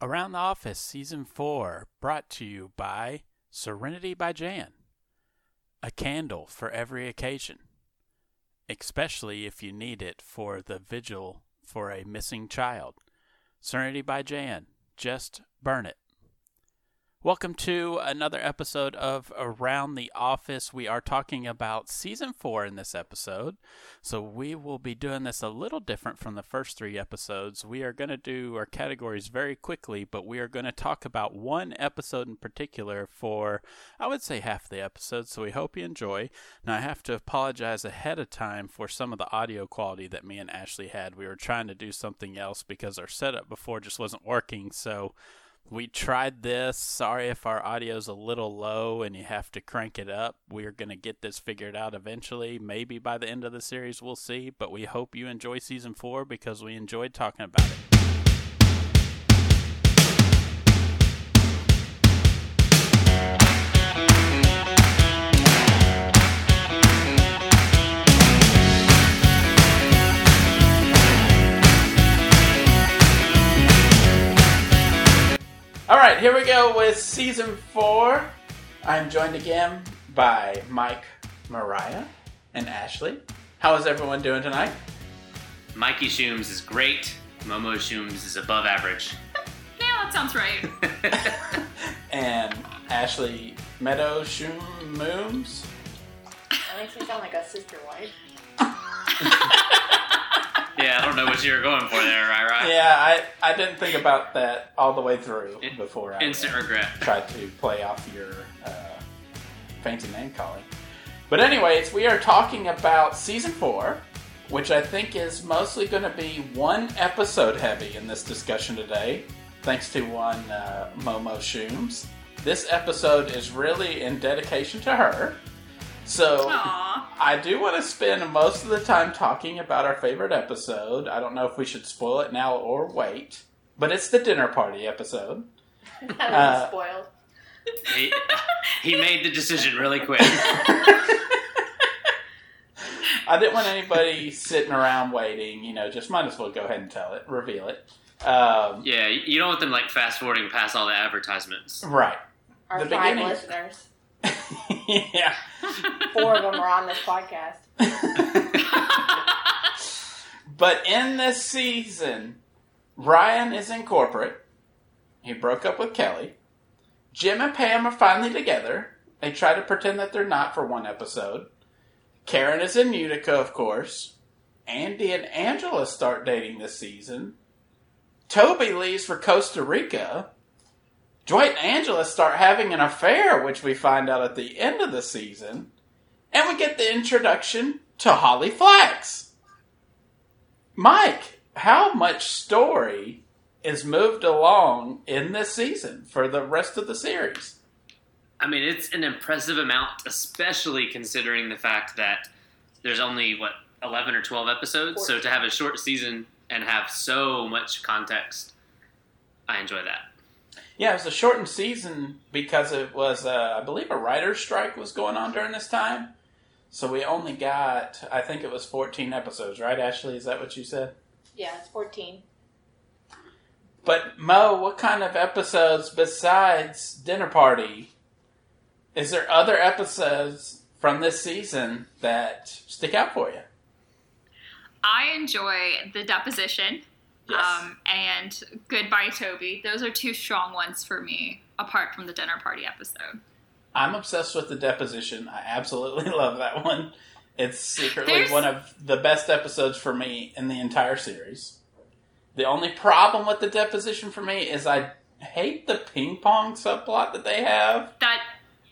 Around the Office Season 4, brought to you by Serenity by Jan. A candle for every occasion, especially if you need it for the vigil for a missing child. Serenity by Jan. Just burn it. Welcome to another episode of Around the Office. We are talking about season four in this episode. So we will be doing this a little different from the first three episodes. We are going to do our categories very quickly, but we are going to talk about one episode in particular for, I would say, half the episode. So we hope you enjoy. Now, I have to apologize ahead of time for some of the audio quality that me and Ashley had. We were trying to do something else because our setup before just wasn't working. So, we tried this. Sorry if our audio's a little low and you have to crank it up. We're going to get this figured out eventually. Maybe by the end of the series, we'll see. But we hope you enjoy season four because we enjoyed talking about it. Right, here we go with season four. I'm joined again by Mike, Mariah, and Ashley. How is everyone doing tonight? Mikey Shooms is great. Momo Shooms is above average. Yeah, that sounds right. and Ashley Meadow Shooms. That makes me sound like a sister wife. Yeah, I don't know what you were going for there, right? right? Yeah, I, I didn't think about that all the way through In- before I Instant uh, regret. tried to play off your uh, fancy name calling. But anyways, we are talking about season four, which I think is mostly going to be one episode heavy in this discussion today, thanks to one uh, Momo Shooms. This episode is really in dedication to her. So Aw. I do want to spend most of the time talking about our favorite episode. I don't know if we should spoil it now or wait, but it's the dinner party episode. That Uh, spoiled. He, he made the decision really quick. I didn't want anybody sitting around waiting. You know, just might as well go ahead and tell it, reveal it. Um, Yeah, you don't want them like fast forwarding past all the advertisements. Right. Our the five beginning- listeners. Yeah. Four of them are on this podcast. But in this season, Ryan is in corporate. He broke up with Kelly. Jim and Pam are finally together. They try to pretend that they're not for one episode. Karen is in Utica, of course. Andy and Angela start dating this season. Toby leaves for Costa Rica. Dwight and Angela start having an affair, which we find out at the end of the season. And we get the introduction to Holly Flax. Mike, how much story is moved along in this season for the rest of the series? I mean, it's an impressive amount, especially considering the fact that there's only, what, 11 or 12 episodes? So to have a short season and have so much context, I enjoy that. Yeah, it was a shortened season because it was, uh, I believe, a writer's strike was going on during this time. So we only got, I think it was 14 episodes, right, Ashley? Is that what you said? Yeah, it's 14. But Mo, what kind of episodes besides Dinner Party? Is there other episodes from this season that stick out for you? I enjoy the deposition Yes. um, and Goodbye Toby. Those are two strong ones for me, apart from the dinner party episode. I'm obsessed with the deposition. I absolutely love that one. It's secretly There's- one of the best episodes for me in the entire series. The only problem with the deposition for me is I hate the ping pong subplot that they have. That,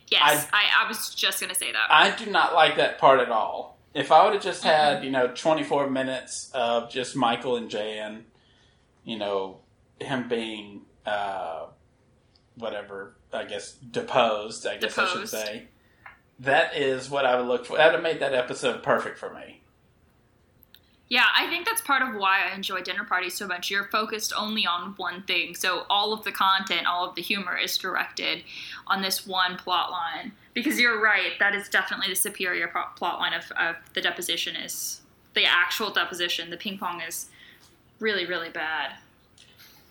yes, I, I, was just going to say that. I do not like that part at all. If I would have just had, you know, 24 minutes of just Michael and Jan, you know, him being, uh, whatever, I guess, deposed, I guess I should say. That is what I would look for. That would have made that episode perfect for me. Yeah, I think that's part of why I enjoy dinner parties so much. You're focused only on one thing, so all of the content, all of the humor is directed on this one plot line. Because you're right, that is definitely the superior plot line of, of the deposition is the actual deposition. The ping pong is really, really bad.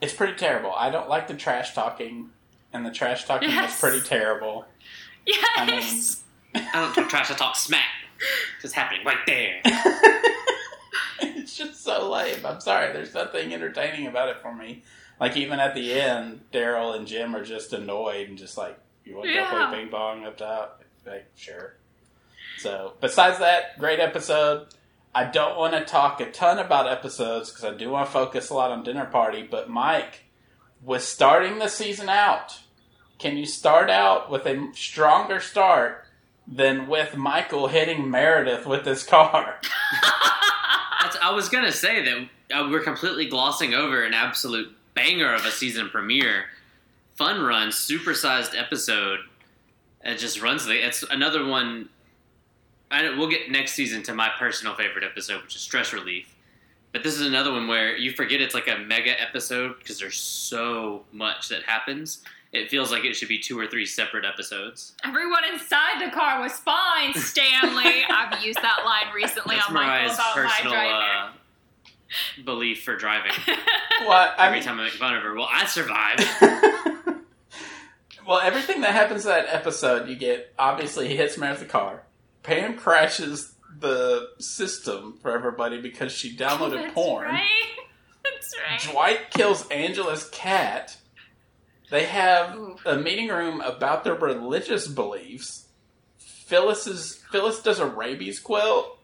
It's pretty terrible. I don't like the trash talking, and the trash talking Yes. is pretty terrible. Yes. I don't talk trash. I talk smack. It's just happening right there. it's just so lame. I'm sorry. There's nothing entertaining about it for me. Like even at the end, Darryl and Jim are just annoyed and just like, "You want to Yeah. go play ping pong up top?" Like, sure. So, besides that, great episode. I don't want to talk a ton about episodes because I do want to focus a lot on Dinner Party. But Mike, with starting the season out, can you start out with a stronger start than with Michael hitting Meredith with his car? I was gonna say that uh, we're completely glossing over an absolute banger of a season premiere. Fun run, supersized episode. It just runs the. It's another one. I don't- we'll get next season to my personal favorite episode, which is stress relief. But this is another one where you forget it's like a mega episode because there's so much that happens. It feels like it should be two or three separate episodes. Everyone inside the car was fine, Stanley. I've used that line recently That's on Michael Mariah's about my personal driving. uh, belief for driving. What? I Every mean, time I make fun of her, well, I survived. well, everything that happens in that episode, you get obviously he hits Meredith the car. Pam crashes the system for everybody because she downloaded That's porn. Right. That's right. Dwight kills Angela's cat. They have Ooh. a meeting room about their religious beliefs. Phyllis is Phyllis does a rabies quilt.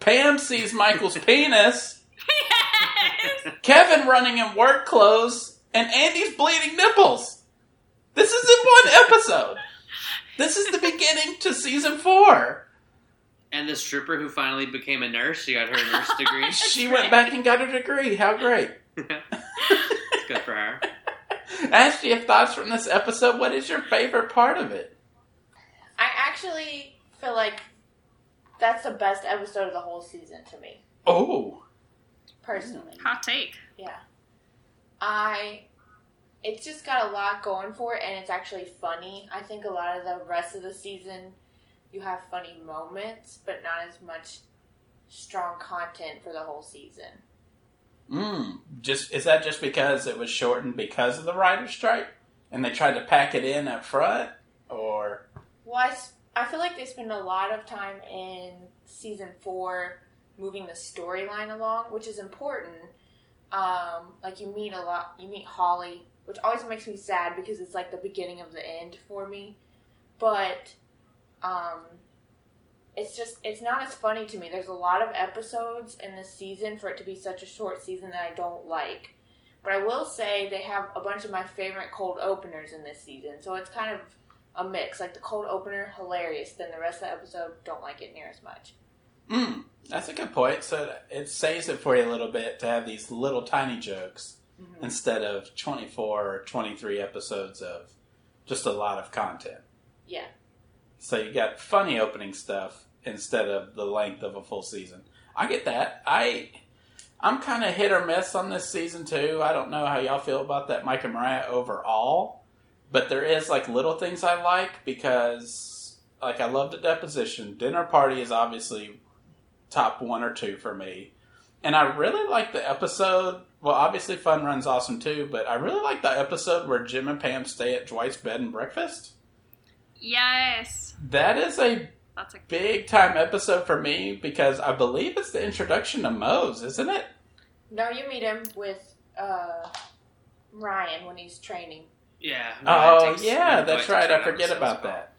Pam sees Michael's penis. yes. Kevin running in work clothes, and Andy's bleeding nipples. This is in one episode. This is the beginning to season four. And the stripper who finally became a nurse, she got her nurse degree. She went back and got her degree. How great. It's good for her. Ask you have thoughts from this episode. What is your favorite part of it? I actually feel like that's the best episode of the whole season to me, Oh. personally. Hot take. Yeah. I it's just got a lot going for it and it's actually funny. I think a lot of the rest of the season you have funny moments, but not as much strong content for the whole season. Mm. Just is that just because it was shortened because of the writer's strike? And they tried to pack it in up front? Or Well, I, I feel like they spend a lot of time in season four moving the storyline along, which is important. Um, like you meet a lot, you meet Holly, which always makes me sad because it's like the beginning of the end for me. But um, it's just it's not as funny to me. There's a lot of episodes in this season for it to be such a short season that I don't like. But I will say they have a bunch of my favorite cold openers in this season, so it's kind of a mix. Like the cold opener, hilarious. Then the rest of the episode, don't like it near as much. Mm, that's a good point. So it saves it for you a little bit to have these little tiny jokes Mhm. instead of 24 or 23 episodes of just a lot of content. Yeah. So you got funny opening stuff instead of the length of a full season. I get that. I I'm kind of hit or miss on this season too. I don't know how y'all feel about that Mike and Mariah overall, but there is like little things I like because like I love the deposition. Dinner party is obviously top one or two for me. And I really like the episode. Well, obviously, Fun Run's awesome too, but I really like the episode where Jim and Pam stay at Dwight's bed and breakfast. Yes. That is a That's a big time episode for me because I believe it's the introduction to Mose, isn't it? No, you meet him with uh, Ryan when he's training. Yeah. Oh Ryan takes- yeah, that's right. I forget about well. that.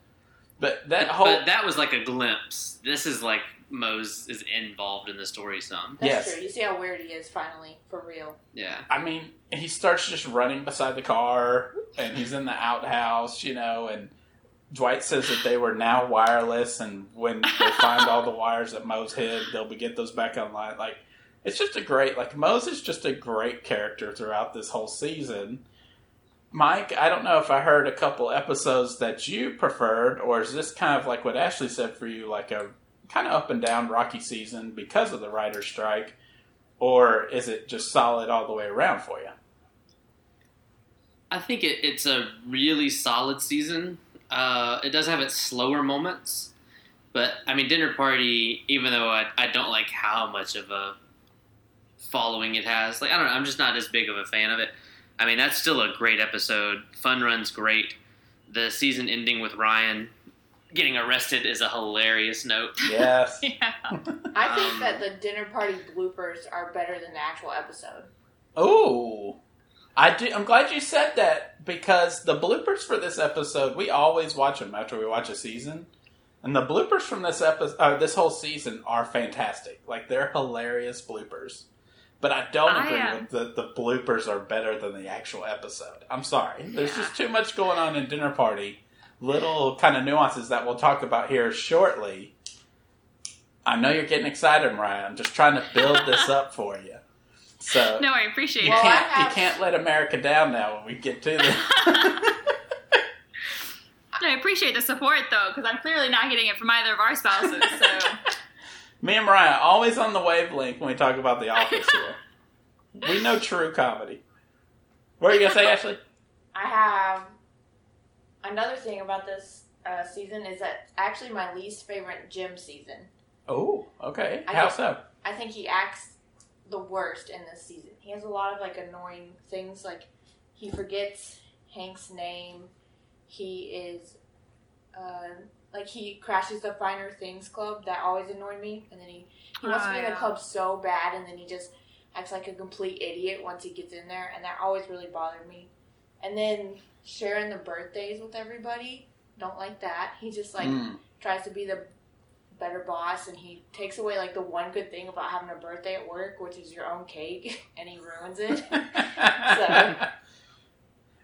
But that But, whole but that was like a glimpse. This is like Mose is involved in the story some. That's Yes. true. You see how weird he is finally, for real. Yeah. I mean, he starts just running beside the car, and he's in the outhouse, you know, and Dwight says that they were now wireless, and when they find all the wires that Mose hid, they'll be get those back online. Like, it's just a great, like, Mose is just a great character throughout this whole season. Mike, I don't know if I heard a couple episodes that you preferred, or is this kind of like what Ashley said for you, like a kind of up and down rocky season because of the writer's strike? Or is it just solid all the way around for you? I think it, it's a really solid season. Uh, it does have its slower moments, but I mean, Dinner Party. Even though I, I don't like how much of a following it has, like I don't know, I'm just not as big of a fan of it. I mean, that's still a great episode. Fun Run's great. The season ending with Ryan getting arrested is a hilarious note. Yes. yeah. I think Um, that the dinner party bloopers are better than the actual episode. Ooh. I do, I'm glad you said that because the bloopers for this episode, we always watch them after we watch a season. And the bloopers from this episode, uh, this whole season are fantastic. Like, they're hilarious bloopers. But I don't I agree am- with the, the bloopers are better than the actual episode. I'm sorry. There's just too much going on in Dinner Party. Little kind of nuances that we'll talk about here shortly. I know you're getting excited, Mariah. I'm just trying to build this up for you. So No, I appreciate you it. Can't have- you can't let America down now when we get to this. I appreciate the support though, because I'm clearly not getting it from either of our spouses. So Me and Mariah always on the wavelength when we talk about the office here. We know true comedy. What are you gonna say, Ashley? I have another thing about this uh, season is that actually my least favorite Jim season. Oh, okay. I How get- so? I think he acts the worst in this season. He has a lot of like annoying things, like he forgets Hank's name. He is, uh, like he crashes the Finer Things Club. That always annoyed me. And then he he wants to Oh, be in the club so bad, and then he just acts like a complete idiot once he gets in there, and that always really bothered me. And then sharing the birthdays with everybody, don't like that. He just like Mm. tries to be the better boss and he takes away like the one good thing about having a birthday at work which is your own cake and he ruins it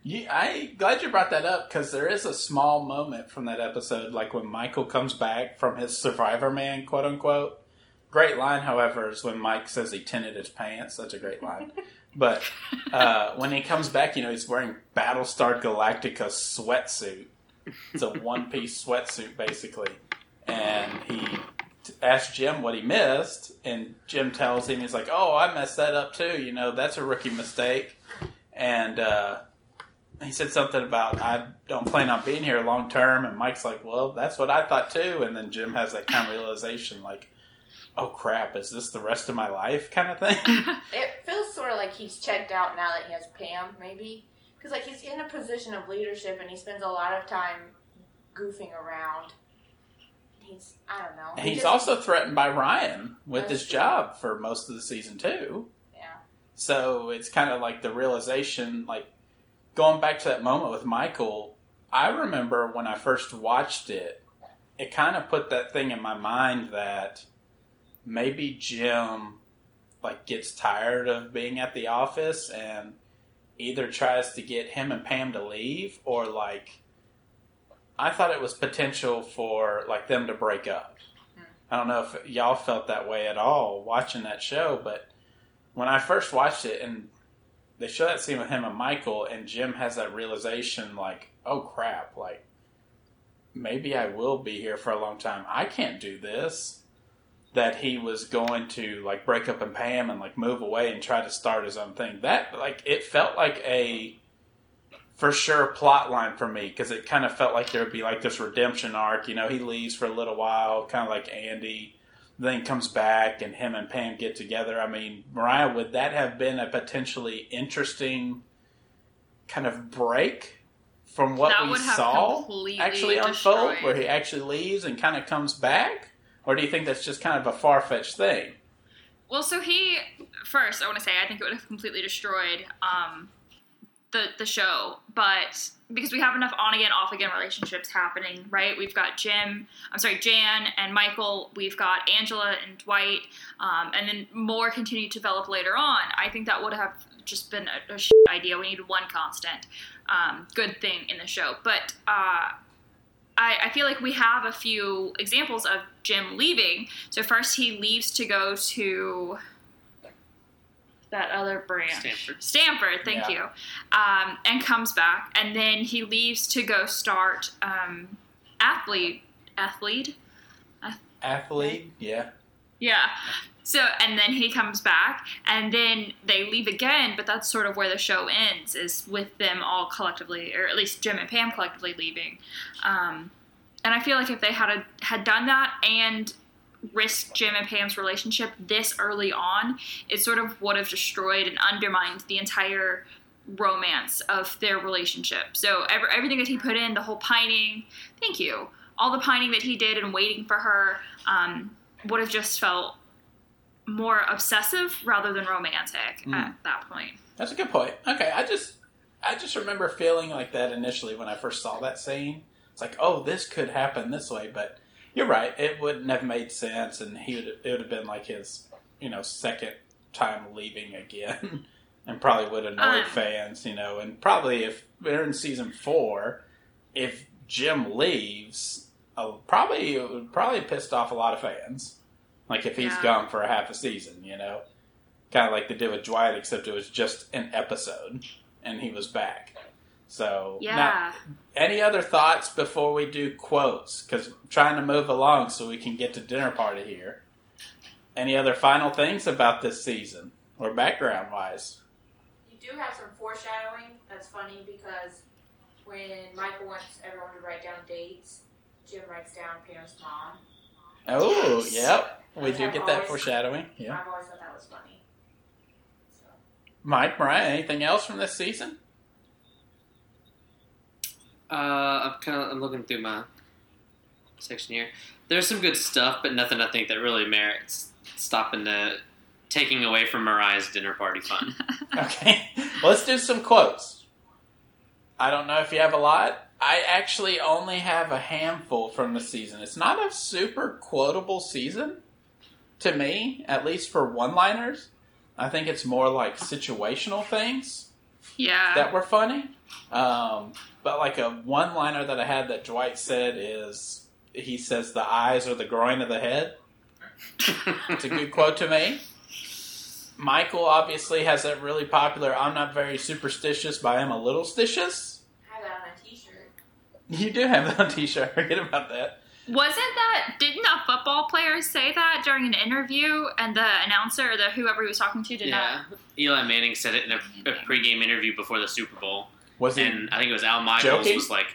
You, I glad you brought that up because there is a small moment from that episode, like when Michael comes back from his Survivor Man, quote unquote. Great line, however, is when Mike says he tinted his pants. Such a great line. But uh, when he comes back, you know, he's wearing Battlestar Galactica sweatsuit. It's a one piece sweatsuit, basically. And he t- asks Jim what he missed, and Jim tells him, he's like, Oh, I messed that up too. You know, that's a rookie mistake. And uh, he said something about, I don't plan on being here long term. And Mike's like, Well, that's what I thought too. And then Jim has that kind of realization, like, Oh crap, is this the rest of my life kind of thing? it feels sort of like he's checked out now that he has pam maybe because like he's in a position of leadership and he spends a lot of time goofing around he's i don't know He He's just- also threatened by Ryan with his true. job for most of the season too. yeah So it's kind of like the realization, like going back to that moment with Michael. I remember when I first watched it, it kind of put that thing in my mind that maybe Jim like gets tired of being at the office and either tries to get him and Pam to leave or like I thought it was potential for like them to break up. Hmm. I don't know if y'all felt that way at all watching that show, but when I first watched it and they show that scene with him and Michael and Jim has that realization like, oh crap, like maybe I will be here for a long time. I can't do this. That he was going to like break up and Pam and like move away and try to start his own thing. That like it felt like a for sure plot line for me because it kind of felt like there would be like this redemption arc. You know, he leaves for a little while, kind of like Andy, then comes back, and him and Pam get together. I mean, Mariah, would that have been a potentially interesting kind of break from what That we saw actually unfold, destroyed. where he actually leaves and kind of comes back? Or do you think that's just kind of a far fetched thing? Well, so he first, I want to say, I think it would have completely destroyed um, the the show, but because we have enough on again, off again relationships happening, right? We've got Jim, I'm sorry, Jan and Michael. We've got Angela and Dwight, um, and then more continue to develop later on. I think that would have just been a, a idea. We needed one constant, um, good thing in the show, but. Uh, I, I feel like we have a few examples of Jim leaving. So first he leaves to go to that other branch. Stamford. Stamford, thank Yeah. you. Um, and comes back. And then he leaves to go start um, Athlead. Athlead? Athlead, yeah. Yeah. So, and then he comes back, and then they leave again, but that's sort of where the show ends, is with them all collectively, or at least Jim and Pam collectively leaving. Um, and I feel like if they had a, had done that and risked Jim and Pam's relationship this early on, it sort of would have destroyed and undermined the entire romance of their relationship. So every, everything that he put in, the whole pining, thank you, all the pining that he did and waiting for her um, would have just felt more obsessive rather than romantic Mm. at that point. That's a good point. Okay, I just I just remember feeling like that initially when I first saw that scene. It's like, oh, this could happen this way, but you're right. It wouldn't have made sense, and he would it would have been like his you know second time leaving again, and probably would annoy Um. fans. You know, and probably if they're in season four, if Jim leaves, uh, probably it would probably pissed off a lot of fans. Like if he's Yeah. gone for a half a season, you know kind of like they did with Dwight, except it was just an episode and he was back. So, now, Yeah. any other thoughts before we do quotes? Because I'm trying to move along so we can get to dinner party here. Any other final things about this season or background wise? You do have some foreshadowing that's funny because when Michael wants everyone to write down dates, Jim writes down Pam's mom. Oh, Yes. yep. We do I've get that always- foreshadowing. Yeah. I've always thought that was funny. So. Mike, Mariah, anything else from this season? Uh, I'm kind of I'm looking through my section here. There's some good stuff, but nothing I think that really merits stopping the taking away from Mariah's dinner party fun. Okay, well, let's do some quotes. I don't know if you have a lot. I actually only have a handful from the season. It's not a super quotable season to me, at least for one liners. I think it's more like situational things Yeah. that were funny. Um, but like a one liner that I had that Dwight said is he says, The eyes are the groin of the head. It's a good quote to me. Michael obviously has that really popular I'm not very superstitious, but I am a little stitious. I have that on a t-shirt. You do have that on t shirt. Forget about that. Wasn't that didn't a football player say that during an interview and the announcer or the whoever he was talking to did yeah, Eli Manning said it in a, a pregame interview before the Super Bowl, Was he? and I think it was Al Michaels Joking? was like,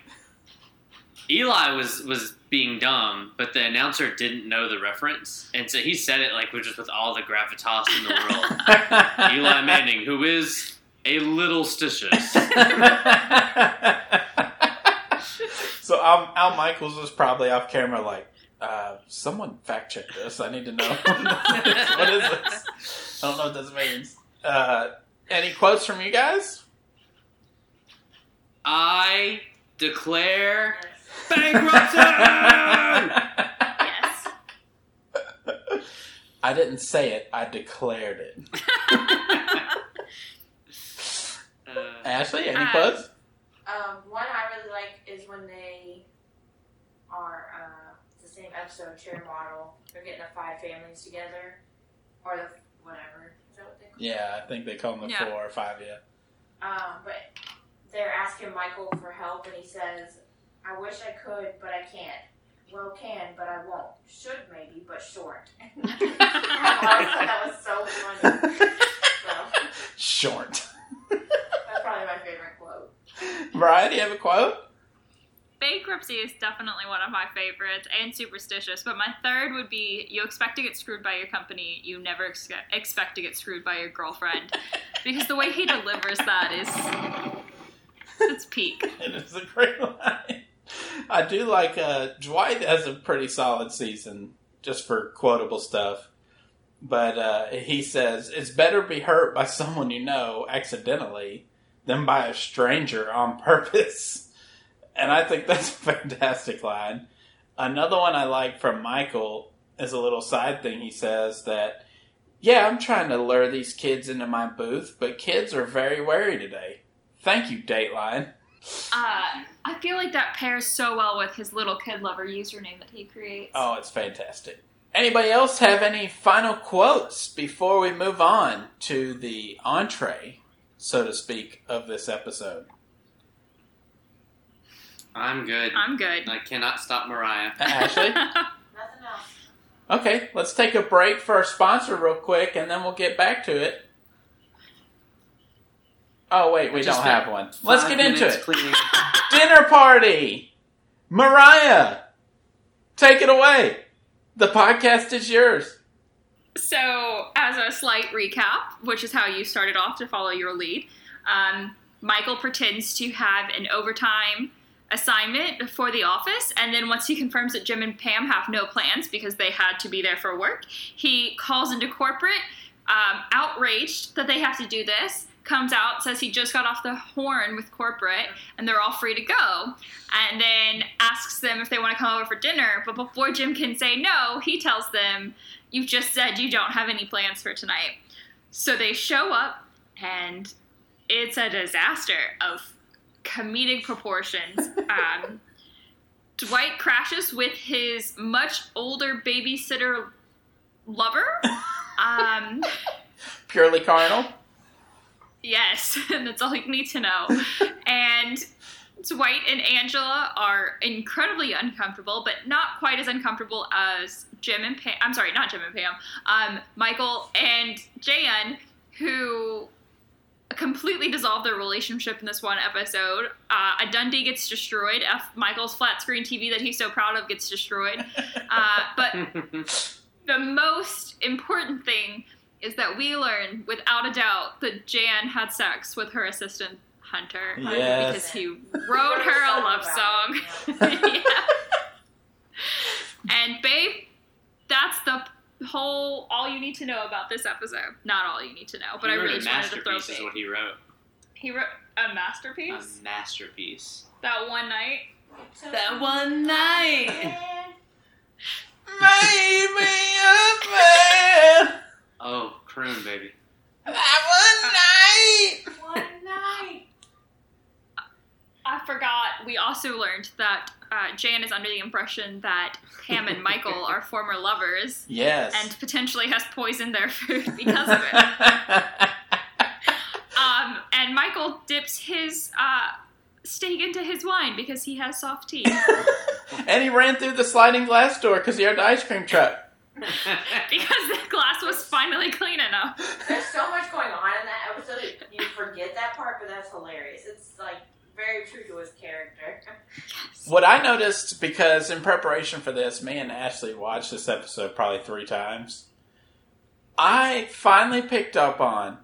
Eli was was being dumb, but the announcer didn't know the reference, and so he said it like with just with all the gravitas in the world. Eli Manning, who is a little stitious. so Al, Al Michaels was probably off camera, like, uh, someone fact check this. I need to know what is this. I don't know what this means. Uh, any quotes from you guys? I declare Yes. bankruptcy. Yes. I didn't say it. I declared it. Uh, Ashley, any Uh, quotes? Um, one I really like is when they are uh, it's the same episode, chair Model. They're getting the five families together, or the whatever. Is that what they call? it? Yeah, I think they call them the Yeah. four or five. Yeah. Um, but they're asking Michael for help, and he says, "I wish I could, but I can't. Well, can, but I won't. Should maybe, but short." I always thought that was so funny. So Short. that's probably my favorite quote. Brian, do you have a quote? Bankruptcy is definitely one of my favorites and superstitious, but my third would be you expect to get screwed by your company, you never ex- expect to get screwed by your girlfriend. because the way he delivers that is it's peak. It is a great line. I do like uh, Dwight has a pretty solid season just for quotable stuff. But uh, he says it's better to be hurt by someone you know accidentally than by a stranger on purpose. And I think that's a fantastic line. Another one I like from Michael is a little side thing. He says that, yeah, I'm trying to lure these kids into my booth, but kids are very wary today. Thank you, Dateline. Uh, I feel like that pairs so well with his little kid lover username that he creates. Oh, it's fantastic. Anybody else have any final quotes before we move on to the entree, so to speak, of this episode? I'm good. I'm good. I cannot stop Mariah. Uh, Ashley? Nothing else. Okay, let's take a break for our sponsor real quick, and then we'll get back to it. Oh, wait, we don't have one. Let's get into it. Dinner party! Mariah! Take it away! The podcast is yours. So, as a slight recap, which is how you started off to follow your lead, um, Michael pretends to have an overtime assignment for the office, and then once he confirms that Jim and Pam have no plans because they had to be there for work, he calls into corporate, um, outraged that they have to do this. Comes out, says he just got off the horn with corporate, and they're all free to go. And then asks them if they want to come over for dinner. But before Jim can say no, he tells them, "You've just said you don't have any plans for tonight." So they show up, and it's a disaster of comedic proportions. Um, Dwight crashes with his much older babysitter lover. Um, Purely carnal. Yes, and that's all you need to know. And Dwight and Angela are incredibly uncomfortable, but not quite as uncomfortable as Jim and Pam. I'm sorry, not Jim and Pam. Um, Michael and Jan, who completely dissolve their relationship in this one episode. Uh, a Dundie gets destroyed. F. Michael's flat screen TV that he's so proud of gets destroyed. Uh, but the most important thing is that we learn, without a doubt, that Jan had sex with her assistant Hunter Yes. because he wrote her a love song. yeah. And babe, that's the whole all you need to know about this episode. Not all you need to know, but he I really a just wanted to throw masterpiece is what he wrote. He wrote a masterpiece. A masterpiece. that one night. That one night. Maybe a man. Oh, croon, baby. That one night. One night. I forgot. We also learned that uh, Jan is under the impression that Pam and Michael are former lovers Yes. and potentially has poisoned their food because of it. Um, and Michael dips his uh, steak into his wine because he has soft teeth. and he ran through the sliding glass door because he had the ice cream truck. because the glass was finally clean enough. There's so much going on in that episode that you forget that part, but that's hilarious. It's like very true to his character. What I noticed because in preparation for this, me and Ashley watched this episode probably three times. I finally picked up on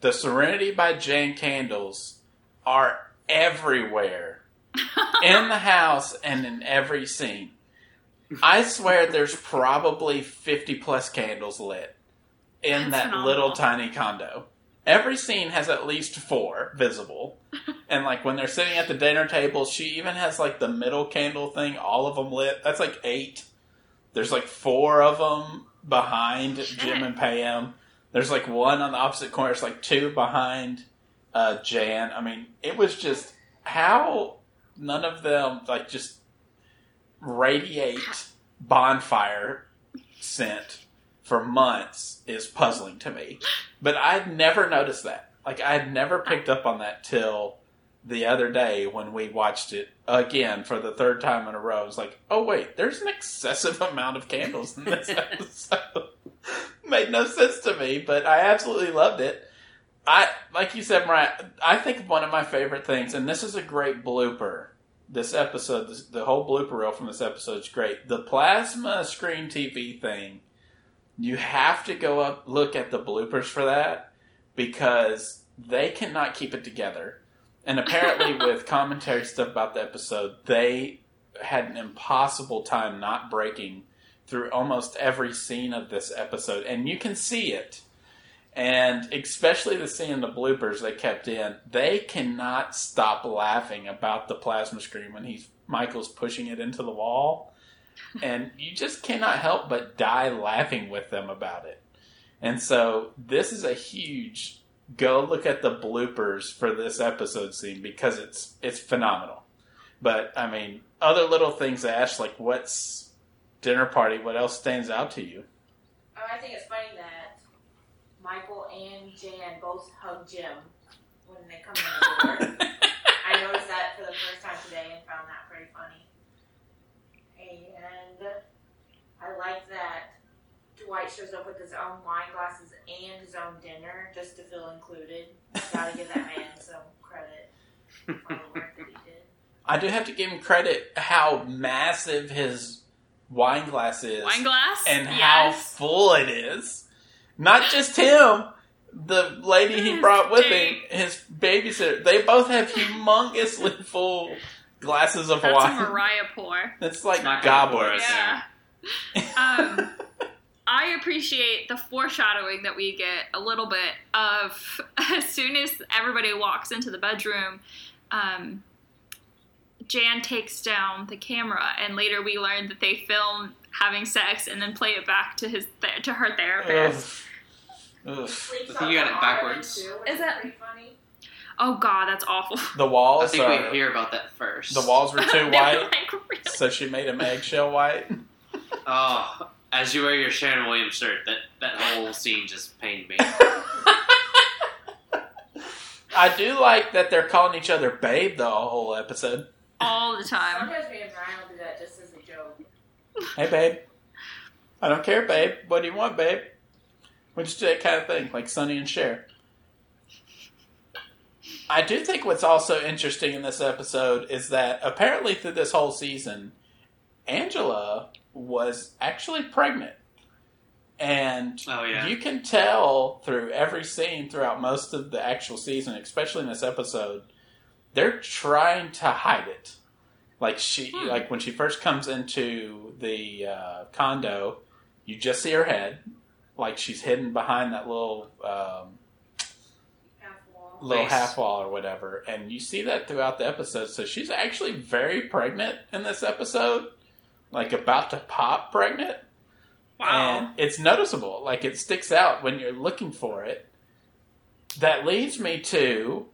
the Serenity by Jane candles are everywhere in the house and in every scene. I swear there's probably 50 plus candles lit in That's that phenomenal. little tiny condo. Every scene has at least four visible. And like when they're sitting at the dinner table, she even has like the middle candle thing, all of them lit. That's like eight. There's like four of them behind Jim and Pam. There's like one on the opposite corner. It's like two behind uh, Jan. I mean, it was just how none of them like just radiate bonfire scent for months is puzzling to me. But I'd never noticed that. Like I'd never picked up on that till the other day when we watched it again for the third time in a row. I was like, oh wait, there's an excessive amount of candles in this episode. Made no sense to me, but I absolutely loved it. I like you said, Mariah. I think one of my favorite things, and this is a great blooper. This episode, this, the whole blooper reel from this episode is great. The plasma screen TV thing. You have to go up look at the bloopers for that because they cannot keep it together. And apparently, with commentary stuff about the episode, they had an impossible time not breaking through almost every scene of this episode, and you can see it. And especially the scene in the bloopers they kept in, they cannot stop laughing about the plasma screen when he's Michael's pushing it into the wall, and you just cannot help but die laughing with them about it. And so this is a huge go look at the bloopers for this episode scene because it's it's phenomenal. But I mean, other little things, Ash, like what's dinner party? What else stands out to you? Oh, I think it's funny that Michael and Jan both hug Jim when they come in the door. I noticed that for the first time today and found that pretty funny. And I like that Dwight shows up with his own wine glasses and his own dinner just to feel included. Gotta give that man some credit for the work that he did. I do have to give him credit how massive his wine glass is Wine glass? and how full it is. Not just him, the lady he brought with him, his babysitter, they both have humongously full glasses of That's a wine. Mariah pour. It's like Not gonna pour goblets. it. Yeah. Um, I appreciate the foreshadowing that we get a little bit of as soon as everybody walks into the bedroom, um, Jan takes down the camera, and later we learn that they film having sex and then play it back to his th- to her therapist. Ugh. Ugh. I think you got it backwards. Is that- funny? Oh God, that's awful. The walls. I think are we hear about that first. the walls were too They were white, like, really? so she made them eggshell white. Oh, as you wear your Shannon Williams shirt, that that whole scene just pained me. I do like that they're calling each other babe the whole episode. all the time. Sometimes me and Brian will do that just as a joke. Hey babe. I don't care, babe. What do you want, babe? Just that kind of thing, like Sonny and Cher. I do think what's also interesting in this episode is that apparently through this whole season, Angela was actually pregnant. And Oh yeah. you can tell through every scene throughout most of the actual season, especially in this episode, they're trying to hide it. Like she, Hmm. like when she first comes into the uh, condo, you just see her head, like she's hidden behind that little um, Half little Face. half wall or whatever, and you see that throughout the episode. So she's actually very pregnant in this episode, like about to pop pregnant. Wow. And it's noticeable. Like it sticks out when you're looking for it. That leads me to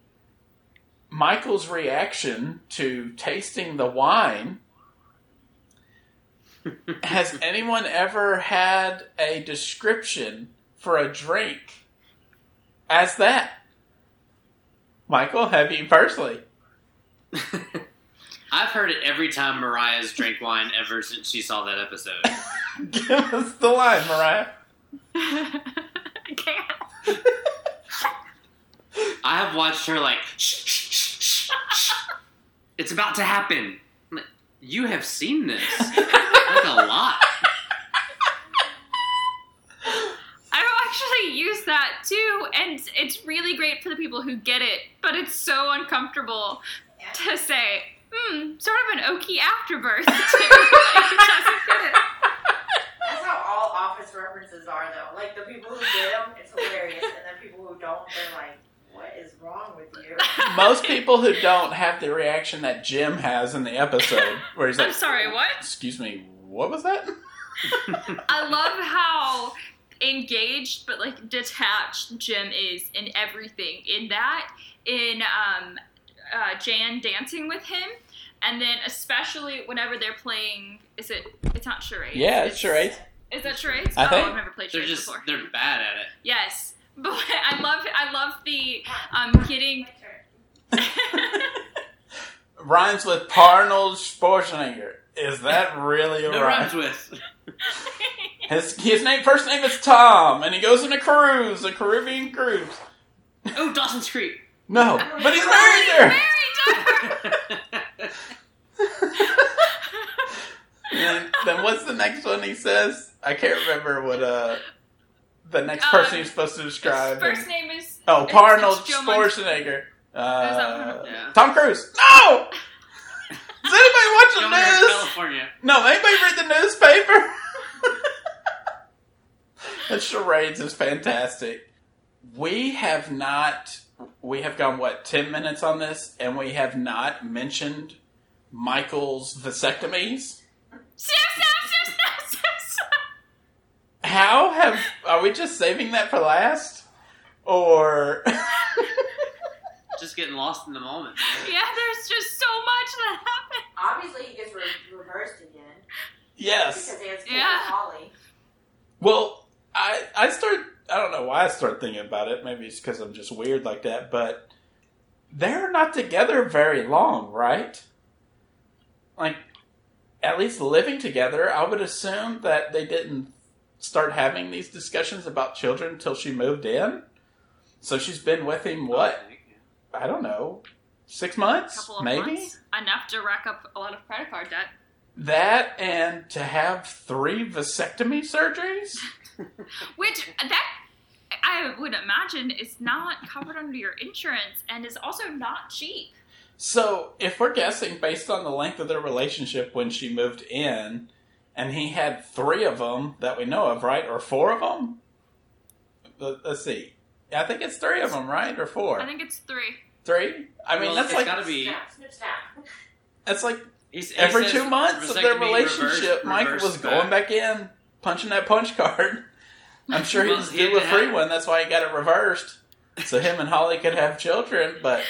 Michael's reaction to tasting the wine. Has anyone ever had a description for a drink as that? Michael, have you personally? I've heard it every time Mariah's drank wine ever since she saw that episode. Give us the line, Mariah. I can't. I have watched her like, shh, shh, shh, shh, shh. it's about to happen. I'm like, You have seen this like a lot. I don't actually use that too, and it's really great for the people who get it, but it's so uncomfortable to say, hmm, sort of an oaky afterbirth. to anyone who doesn't get it. That's how all office references are, though. Like the people who get them, it's hilarious, and then people who don't, they're like, "What is wrong with you?" Most people who don't have the reaction that Jim has in the episode, where he's like, I'm sorry, what? Excuse me, what was that? I love how engaged but like detached Jim is in everything. In that, in um, uh, Jan dancing with him, and then especially whenever they're playing. Is it? It's not charades. Yeah, it's charades. Is that charades? I oh, think. I've never played They're charades just before. they're bad at it. Yes, but I love I love the um, getting. My. Rhymes with Arnold Schwarzenegger. Is that really a No rhyme? rhymes with. His his name first name is Tom, and he goes on a cruise, a Caribbean cruise. Oh, Dawson's Creek. No, but he's married there. Married. And then what's the next one he says? I can't remember what uh the next Um, person he's supposed to describe. First name is oh, it's- Arnold it's Joe Schwarzenegger. Uh, Yeah. Tom Cruise. No. Does anybody watch the news? California. No, anybody read the newspaper? that charades is fantastic. We have not. We have gone what ten minutes on this, and we have not mentioned Michael's vasectomies. How have are we just saving that for last, or Just getting lost in the moment. Yeah, there's just so much that happened. Obviously, he gets re- reversed again yes? because he has Yeah. Holly. Well, I I start. I don't know why I start thinking about it. Maybe it's because I'm just weird like that. But they're not together very long, right? Like, at least living together. I would assume that they didn't start having these discussions about children until she moved in. So she's been with him oh, what? I don't know, six months, couple of maybe. months, enough to rack up a lot of credit card debt. That and to have three vasectomy surgeries. Which that I would imagine is not covered under your insurance and is also not cheap. So, if we're guessing based on the length of their relationship when she moved in, and he had three of them that we know of, right? Or four of them? Let's see. I think it's three of them, right? Or four? I think it's three. Three? I mean, Well, that's it's like gotta be. Snap, snip, snap. that's like He's, he every says two months of their relationship. reverse- Mike reverse was going back in, punching that punch card. I'm sure he Well, was due a had- free one. That's why he got it reversed, so him and Holly could have children. But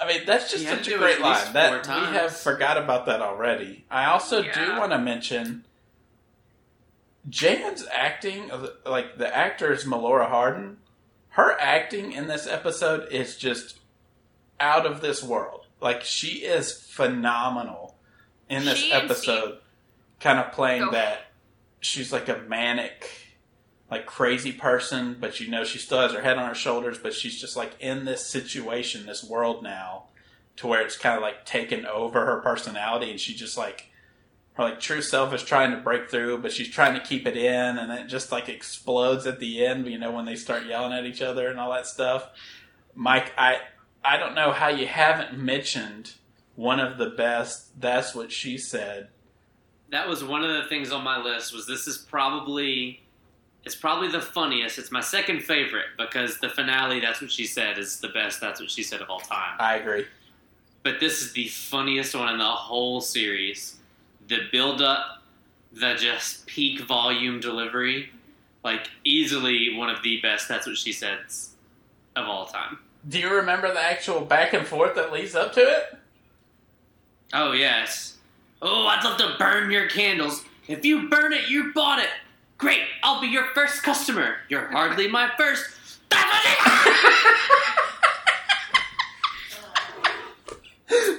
I mean, that's just such a great line. That four we have forgot about that already. I also do want to mention Jan's acting, like the actor is Melora Hardin. Her acting in this episode is just out of this world. Like she is phenomenal in this She episode, kind of playing Go. that she's like a manic, like crazy person, but you know she still has her head on her shoulders, but she's just like in this situation, this world now, to where it's kind of like taken over her personality, and she just like her like true self is trying to break through, but she's trying to keep it in, and it just like explodes at the end. You know when they start yelling at each other and all that stuff. Mike, I I don't know how you haven't mentioned one of the best. That's what she said. That was one of the things on my list. Was this is probably it's probably the funniest. It's my second favorite because the finale. That's what she said is the best. That's what she said of all time. I agree. But this is the funniest one in the whole series. The build up, the just peak volume delivery, like easily one of the best. That's what she says of all time. Do you remember the actual back and forth that leads up to it? Oh yes. Oh, I'd love to burn your candles. If you burn it, you bought it. Great, I'll be your first customer. You're hardly my first.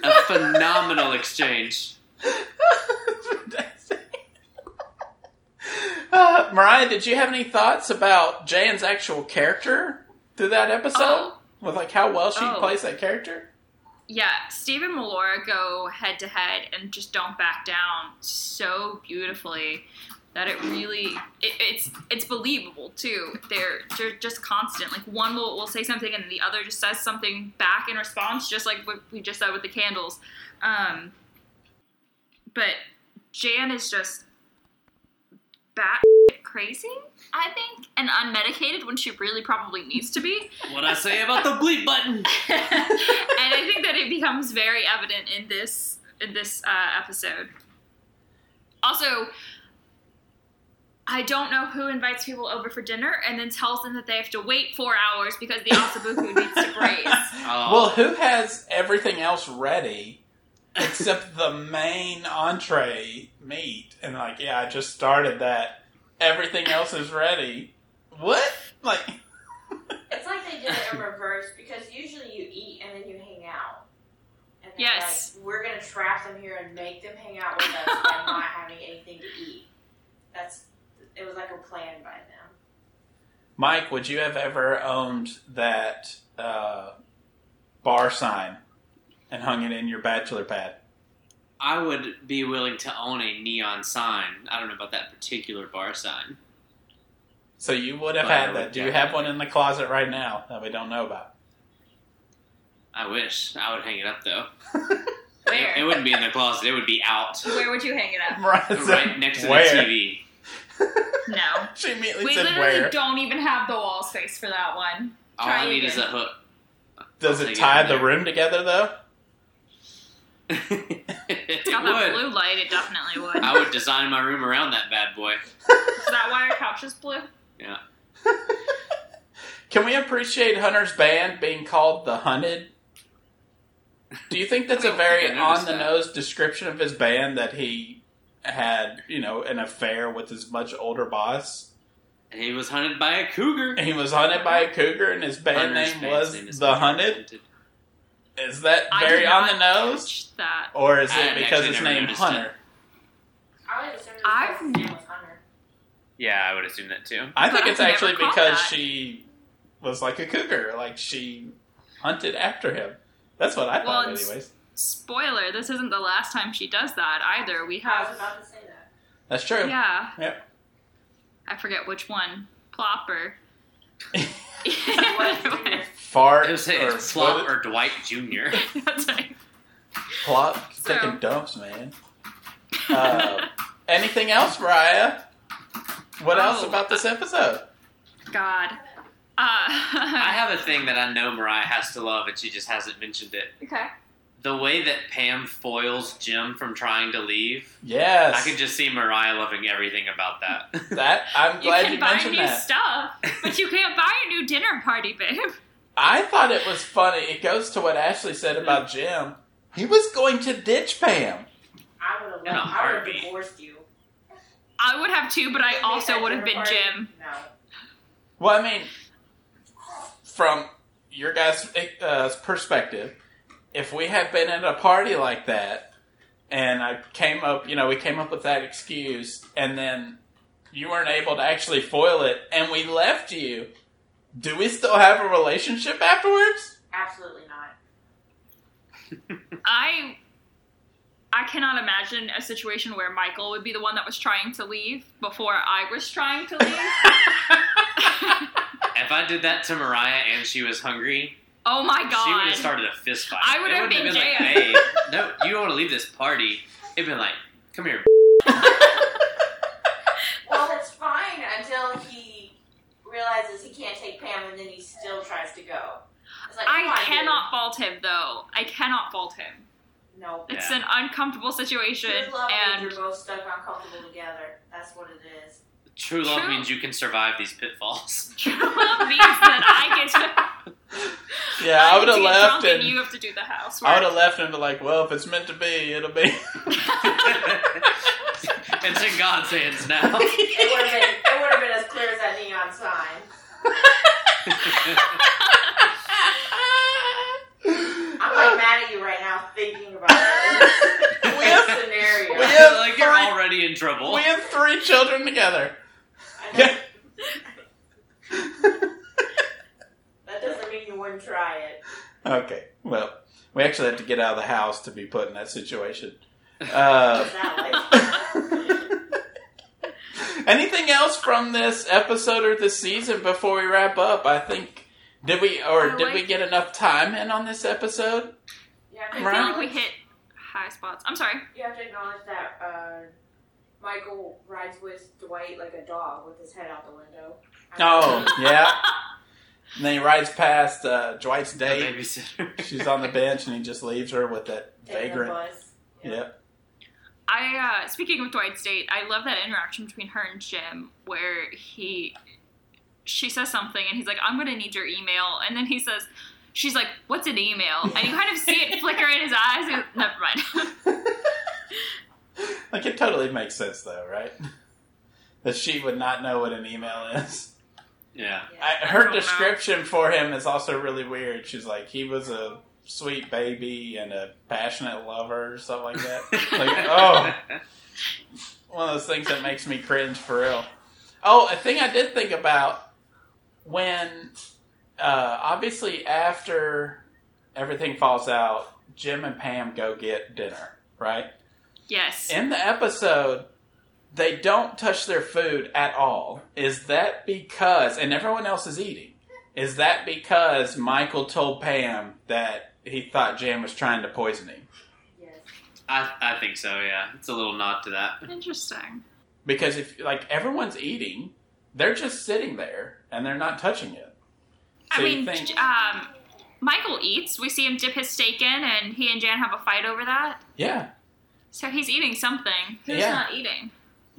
A phenomenal exchange. uh, Mariah, did you have any thoughts about Jan's actual character through that episode? Oh. With like how well she Oh. plays that character? Yeah, Steve and Melora go head to head and just don't back down so beautifully that it really it, it's it's believable too. They're they're just constant. Like one will, will say something and the other just says something back in response, just like what we just said with the candles. Um, but Jan is just bat crazy, I think, and unmedicated when she really probably needs to be. What I say about the bleep button? and I think that it becomes very evident in this in this uh, episode. Also, I don't know who invites people over for dinner and then tells them that they have to wait four hours because the osso buco needs to braise. Oh, Well, who has everything else ready except the main entree meat? And like, yeah, I just started that. Everything else is ready. What? Like, It's like they did it in reverse because usually you eat and then you hang out. And Yes. like, we're gonna trap them here and make them hang out with us by not having anything to eat. That's it was like a plan by them. Mike, would you have ever owned that uh, bar sign and hung it in your bachelor pad? I would be willing to own a neon sign. I don't know about that particular bar sign. So you would have Well, I had would that. Do you have one in the closet right now that we don't know about? I wish I would hang it up though. Where? It, it wouldn't be in the closet. It would be out, Where would you hang it up? Mariah said, right next to where? the TV. No. she immediately We said literally where. don't even have the wall space for that one. All Try I need again. is a hook. Does it tie the room together though? it It's got that would. blue light, it definitely would. I would design my room around that bad boy. Is that why our couch is blue? Yeah. Can we appreciate Hunter's band being called the Hunted? Do you think that's a I don't very think I noticed on the nose description of his band that he had, you know, an affair with his much older boss? And he was hunted by a cougar. And he was hunted by a cougar, and his band Hunter's name was name is the Hunted. Is that I very on the nose, That. or is I it had because actually it's never named noticed Hunter? I would assume I've name was Hunter. Yeah, I would assume that too. I think But it's I've actually because that. she was like a cougar, like she hunted after him. That's what I Well, thought, it's- anyways. Spoiler, this isn't the last time she does that either. We I was have. about to say that. That's true. Yeah. Yep. I forget which one. Plopper. Fart It was say or it's Plop or Dwight Jr. That's right. plop So- taking dumps, man. Uh, anything else, Mariah? What else Oh, about this episode? God. Uh, I have a thing that I know Mariah has to love, and she just hasn't mentioned it. okay. The way that Pam foils Jim from trying to leave, Yes, I could just see Mariah loving everything about that. that. I'm You glad can you, buy mentioned new that. stuff, but you can't buy a new dinner party, babe. I thought it was funny. It goes to what Ashley said about Jim. He was going to ditch Pam. I would have In a I would have divorced you. I would have too, but I also would have been party? Jim. No. Well, I mean, from your guys' uh, perspective, if we had been at a party like that, and I came up, you know, we came up with that excuse, and then you weren't able to actually foil it, and we left you, do we still have a relationship afterwards? Absolutely not. I I cannot imagine a situation where Michael would be the one that was trying to leave before I was trying to leave. if I did that to Mariah and she was hungry, oh my god. she would have started a fist fight. I would have wouldn't been been like, Jan. "Babe, no, you don't want to leave this party." It'd been like, "Come here." Well, that's fine until he realizes he can't take Pam, and then he still tries to go. It's like, I on, cannot fault him though. I cannot fault him. dude. No. It's Yeah. an uncomfortable situation True love and means you're both stuck uncomfortable together. That's what it is. True love True. means you can survive these pitfalls. true love means that I get to Yeah, I, would have left, drunk and, and you have to do the housework. I would have left and be like, "Well, if it's meant to be, it'll be." it's in God's hands now. It would have been. Would have been as clear as that neon sign. I'm like mad at you right now thinking about it. We have- scenario. we have- like you're already in trouble. we have three children together. I know. That doesn't mean you wouldn't try it. Okay, well, we actually had to get out of the house to be put in that situation. Uh, What's that like? anything else from this episode or this season before we wrap up? I think did we or did we get enough time in on this episode? You have to I feel like we hit high spots. I'm sorry. You have to acknowledge that uh, Michael rides with Dwight like a dog with his head out the window. Oh yeah. And then he rides past uh, Dwight's The date. babysitter. She's on the bench and he just leaves her with that vagrant. bus. Yep. I uh speaking of Dwight's date, I love that interaction between her and Jim where he she says something and he's like, I'm gonna need your email and then he says she's like, What's an email? And you kind of see it flicker in his eyes and never mind. like it totally makes sense though, right? That she would not know what an email is. Yeah. Yeah. I, I her don't know. description for him is also really weird. She's like, he was a sweet baby and a passionate lover or something like that. like, oh, one of those things that makes me cringe for real. Oh, a thing I did think about when, uh, obviously, after everything falls out, Jim and Pam go get dinner, right? yes. In the episode, they don't touch their food at all. Is that because, and everyone else is eating, is that because Michael told Pam that he thought Jan was trying to poison him? Yes. I, I think so, yeah. It's a little nod to that. Interesting. Because if, like, everyone's eating, they're just sitting there and they're not touching it. I So you mean, think- um, Michael eats. We see him dip his steak in, and he and Jan have a fight over that. Yeah, So he's eating something. Who's Yeah. not eating?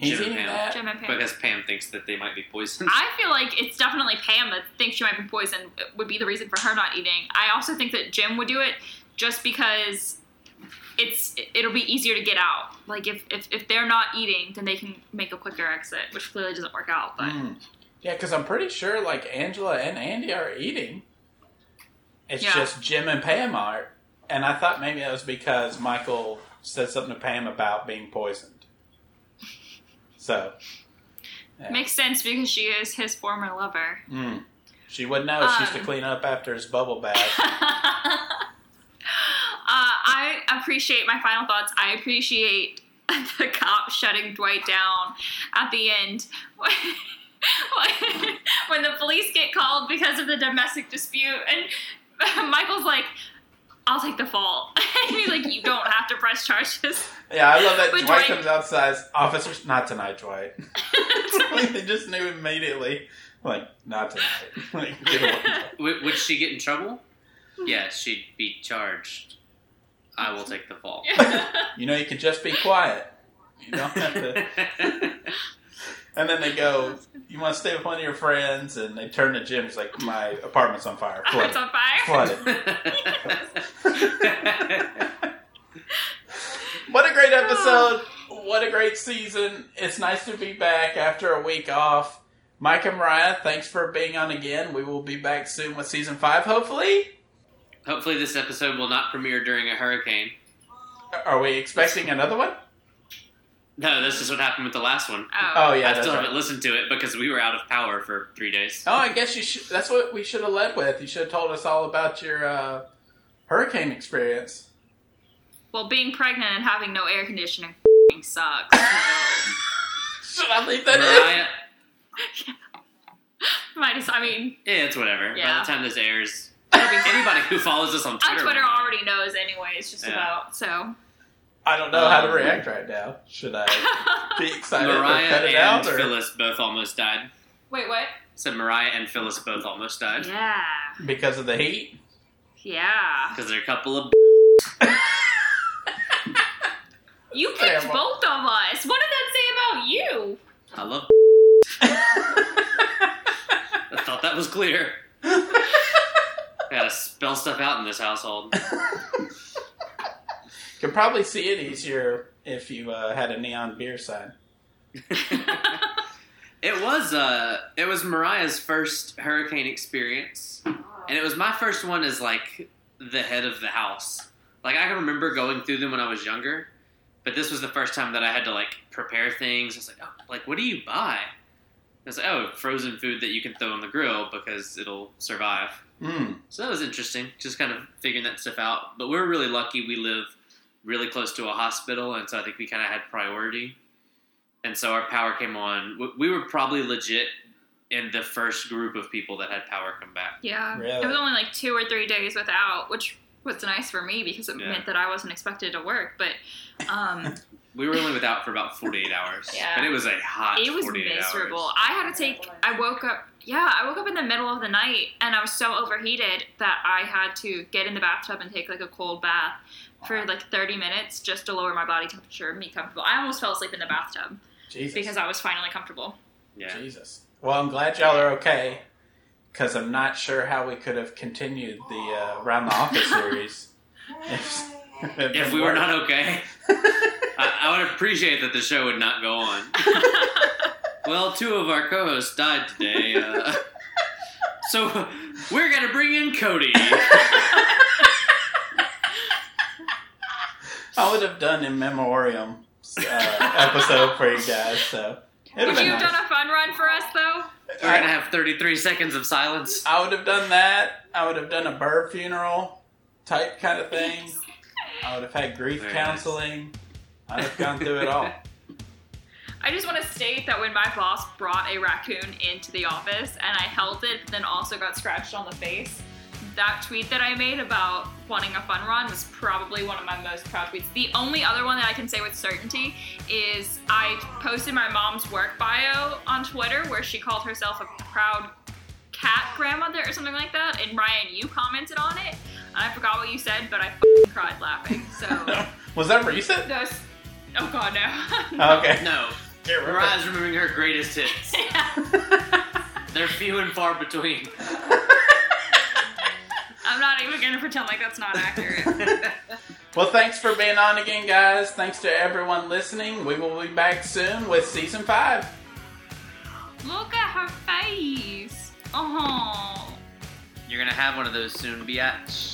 He's Jim and eating Pam. that. Jim and Pam. Because Pam thinks that they might be poisoned. I feel like it's definitely Pam that thinks she might be poisoned would be the reason for her not eating. I also think that Jim would do it just because it's it'll be easier to get out. Like if if, if they're not eating, then they can make a quicker exit, which clearly doesn't work out. But Mm. Yeah, because I'm pretty sure like Angela and Andy are eating. It's Yeah. just Jim and Pam aren't. And I thought maybe that was because Michael said something to Pam about being poisoned. So, yeah. makes sense because she is his former lover. Mm. she would know. she used to Um. clean up after his bubble bath. Uh, I appreciate my final thoughts. I appreciate the cop shutting Dwight down at the end when the police get called because of the domestic dispute, and Michael's like, "I'll take the fall," and he's like, "You don't have to press charges." Yeah, I love that But Dwight Dwight- comes outside. Officers, not tonight, Dwight. like, they just knew immediately. Like, not tonight. like, get away. Would, would she get in trouble? Yeah, she'd be charged. I will take the fall. You know, you can just be quiet. You don't have to. And then they go, "You want to stay with one of your friends?" And they turn to Jim. He's like, "My apartment's on fire. Flood it's on fire. Flood it." What a great episode! What a great season! It's nice to be back after a week off. Mike and Mariah, thanks for being on again. We will be back soon with season five, hopefully. Hopefully, this episode will not premiere during a hurricane. Are we expecting another one? No, this is what happened with the last one. Oh. Oh yeah, I still haven't listened to it because we were out of power for three days. Oh, I guess you should. That's what we should have led with. You should have told us all about your uh, hurricane experience. Well, being pregnant and having no air conditioning f***ing sucks. so- Should I leave that in? Mariah, Might as, I mean, yeah, it's whatever. Yeah. By the time this airs, it'll anybody who follows us on Twitter, On Twitter, Twitter will know. already knows It's just Yeah. about. So. I don't know how to Um, react right now. Should I be excited Mariah or cut it and out? Or? Phyllis both almost died. Wait, what? Said Mariah and Phyllis both almost died Yeah. Because of the heat? Yeah. because they're a couple of. You picked Terrible. both of us. What did that say about you? I love. I thought that was clear. I Gotta spell stuff out in this household. Could probably see it easier if you uh, had a neon beer sign. It was uh it was Mariah's first hurricane experience. And it was my first one as like the head of the house. Like I can remember going through them when I was younger, but this was the first time that I had to like prepare things. I was like, oh, like what do you buy? I was like, oh, frozen food that you can throw on the grill because it'll survive. Mm. So that was interesting, just kind of figuring that stuff out. But we're really lucky we live really close to a hospital, and so I think we kind of had priority. And so our power came on. We- We were probably legit in the first group of people that had power come back. Yeah. Really? It was only like two or three days without, which was nice for me because it Yeah. meant that I wasn't expected to work. But um, We were only without for about 48 hours. Yeah. But it was a hot it was miserable. hours. I had to take. I woke up. Yeah, I woke up in the middle of the night and I was so overheated that I had to get in the bathtub and take like a cold bath for like 30 minutes just to lower my body temperature and be comfortable. I almost fell asleep in the bathtub Jesus. because I was finally comfortable. Yeah. Jesus. Well, I'm glad y'all are okay. Because I'm not sure how we could have continued the uh, Around the Office series. if, it If didn't we were not okay, I, I would appreciate that the show would not go on. Well, two of our co-hosts died today, uh, so we're gonna bring in Cody. I would have done in memoriam uh, episode for you guys. So it'd Would have you have nice. done a fun run for us? We're gonna have 33 seconds of silence. I would have done that. I would have done a bird funeral type kind of thing. I would have had grief Very nice. counseling. I'd have gone through it all. I just want to state that when my boss brought a raccoon into the office and I held it, but then also got scratched on the face, that tweet that I made about wanting a fun run was probably one of my most proud tweets. The only other one that I can say with certainty is I posted my mom's work bio on Twitter where she called herself a proud cat grandmother or something like that, and Ryan, you commented on it. I forgot what you said, but I f***ing cried laughing. So, Was that recent? those. Oh god, no. Oh, okay. No, Can't remember. Mariah's remembering her greatest hits. They're few and far between. I'm not even gonna pretend like that's not accurate. Well, thanks for being on again, guys. Thanks to everyone listening. We will be back soon with season five. Look at her face. Oh. You're gonna have one of those soon, biatch.